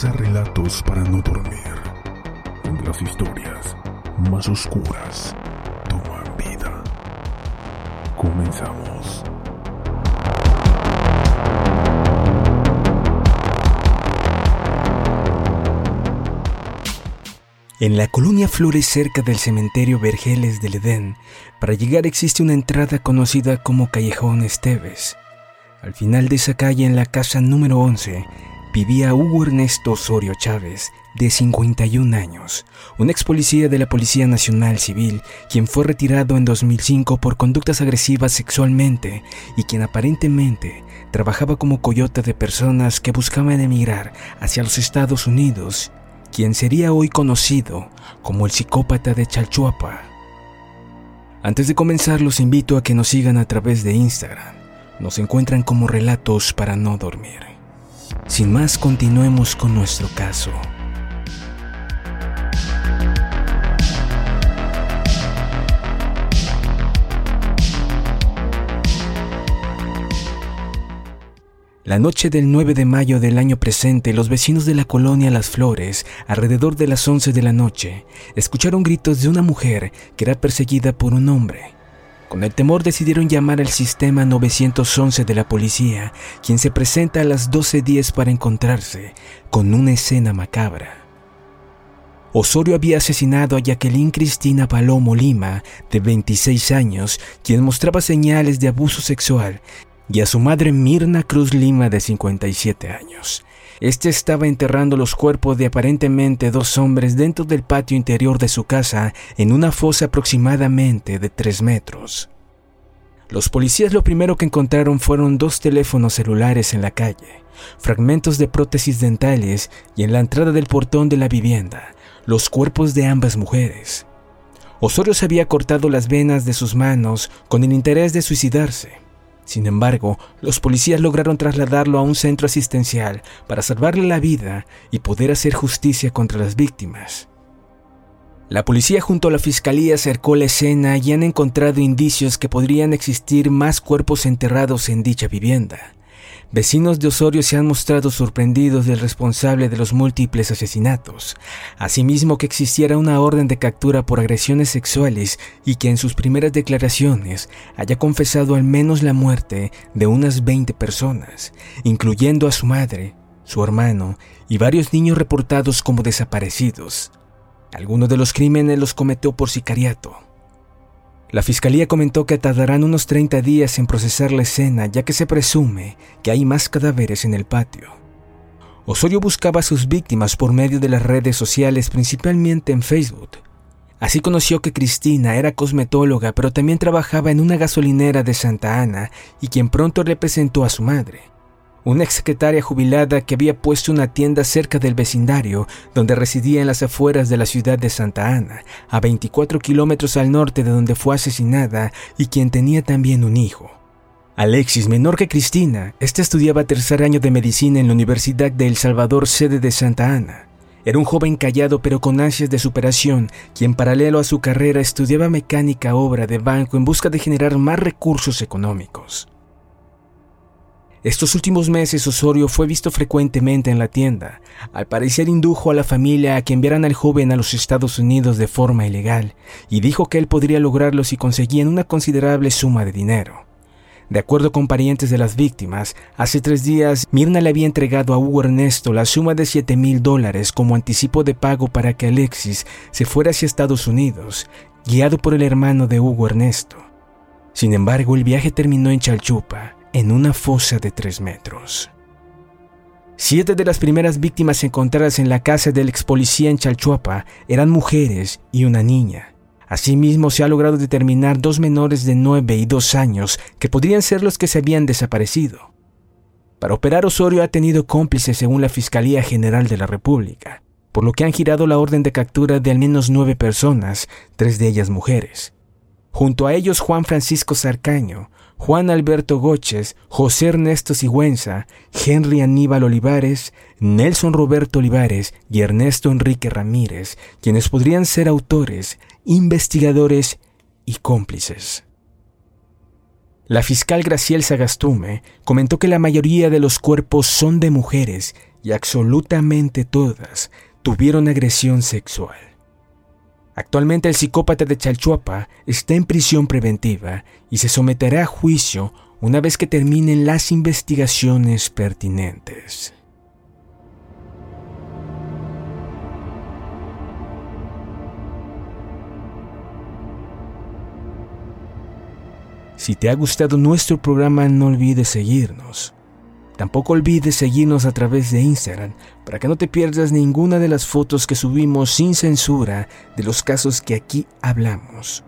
Relatos para no dormir, donde las historias más oscuras toman vida. Comenzamos. En la colonia Flores cerca del cementerio Vergeles del Edén, para llegar existe una entrada conocida como Callejón Esteves. Al final de esa calle, en la casa número 11, vivía Hugo Ernesto Osorio Chávez, de 51 años, un ex policía de la Policía Nacional Civil, quien fue retirado en 2005 por conductas agresivas sexualmente y quien aparentemente trabajaba como coyota de personas que buscaban emigrar hacia los Estados Unidos quien sería hoy conocido como el psicópata de Chalchuapa. Antes de comenzar, los invito a que nos sigan a través de Instagram. Nos encuentran como relatos para no dormir. Sin más, continuemos con nuestro caso. La noche del 9 de mayo del año presente, los vecinos de la colonia Las Flores, alrededor de las 11 de la noche, escucharon gritos de una mujer que era perseguida por un hombre. Con el temor decidieron llamar al sistema 911 de la policía, quien se presenta a las 12.10 para encontrarse con una escena macabra. Osorio había asesinado a Jacqueline Cristina Palomo Lima, de 26 años, quien mostraba señales de abuso sexual y a su madre Mirna Cruz Lima de 57 años. Este estaba enterrando los cuerpos de aparentemente dos hombres dentro del patio interior de su casa en una fosa aproximadamente de 3 metros. Los policías lo primero que encontraron fueron dos teléfonos celulares en la calle, fragmentos de prótesis dentales y en la entrada del portón de la vivienda, los cuerpos de ambas mujeres. Osorio se había cortado las venas de sus manos con el interés de suicidarse. Sin embargo, los policías lograron trasladarlo a un centro asistencial para salvarle la vida y poder hacer justicia contra las víctimas. La policía junto a la fiscalía acercó la escena y han encontrado indicios que podrían existir más cuerpos enterrados en dicha vivienda. Vecinos de Osorio se han mostrado sorprendidos del responsable de los múltiples asesinatos, asimismo que existiera una orden de captura por agresiones sexuales y que en sus primeras declaraciones haya confesado al menos la muerte de unas 20 personas, incluyendo a su madre, su hermano y varios niños reportados como desaparecidos. Algunos de los crímenes los cometió por sicariato. La fiscalía comentó que tardarán unos 30 días en procesar la escena ya que se presume que hay más cadáveres en el patio. Osorio buscaba a sus víctimas por medio de las redes sociales, principalmente en Facebook. Así conoció que Cristina era cosmetóloga, pero también trabajaba en una gasolinera de Santa Ana y quien pronto le presentó a su madre una exsecretaria jubilada que había puesto una tienda cerca del vecindario donde residía en las afueras de la ciudad de Santa Ana, a 24 kilómetros al norte de donde fue asesinada y quien tenía también un hijo. Alexis, menor que Cristina, este estudiaba tercer año de medicina en la Universidad de El Salvador, sede de Santa Ana. Era un joven callado pero con ansias de superación, quien paralelo a su carrera estudiaba mecánica obra de banco en busca de generar más recursos económicos. Estos últimos meses Osorio fue visto frecuentemente en la tienda. Al parecer indujo a la familia a que enviaran al joven a los Estados Unidos de forma ilegal y dijo que él podría lograrlo si conseguían una considerable suma de dinero. De acuerdo con parientes de las víctimas, hace tres días Mirna le había entregado a Hugo Ernesto la suma de 7 mil dólares como anticipo de pago para que Alexis se fuera hacia Estados Unidos, guiado por el hermano de Hugo Ernesto. Sin embargo, el viaje terminó en Chalchupa, en una fosa de tres metros. Siete de las primeras víctimas encontradas en la casa del ex policía en Chalchuapa eran mujeres y una niña. Asimismo, se ha logrado determinar dos menores de 9 y 2 años que podrían ser los que se habían desaparecido. Para operar Osorio ha tenido cómplices según la Fiscalía General de la República, por lo que han girado la orden de captura de al menos nueve personas, tres de ellas mujeres. Junto a ellos Juan Francisco Sarcaño, Juan Alberto Goches, José Ernesto Sigüenza, Henry Aníbal Olivares, Nelson Roberto Olivares y Ernesto Enrique Ramírez, quienes podrían ser autores, investigadores y cómplices. La fiscal Graciel Sagastume comentó que la mayoría de los cuerpos son de mujeres y absolutamente todas tuvieron agresión sexual. Actualmente el psicópata de Chalchuapa está en prisión preventiva y se someterá a juicio una vez que terminen las investigaciones pertinentes. Si te ha gustado nuestro programa no olvides seguirnos. Tampoco olvides seguirnos a través de Instagram para que no te pierdas ninguna de las fotos que subimos sin censura de los casos que aquí hablamos.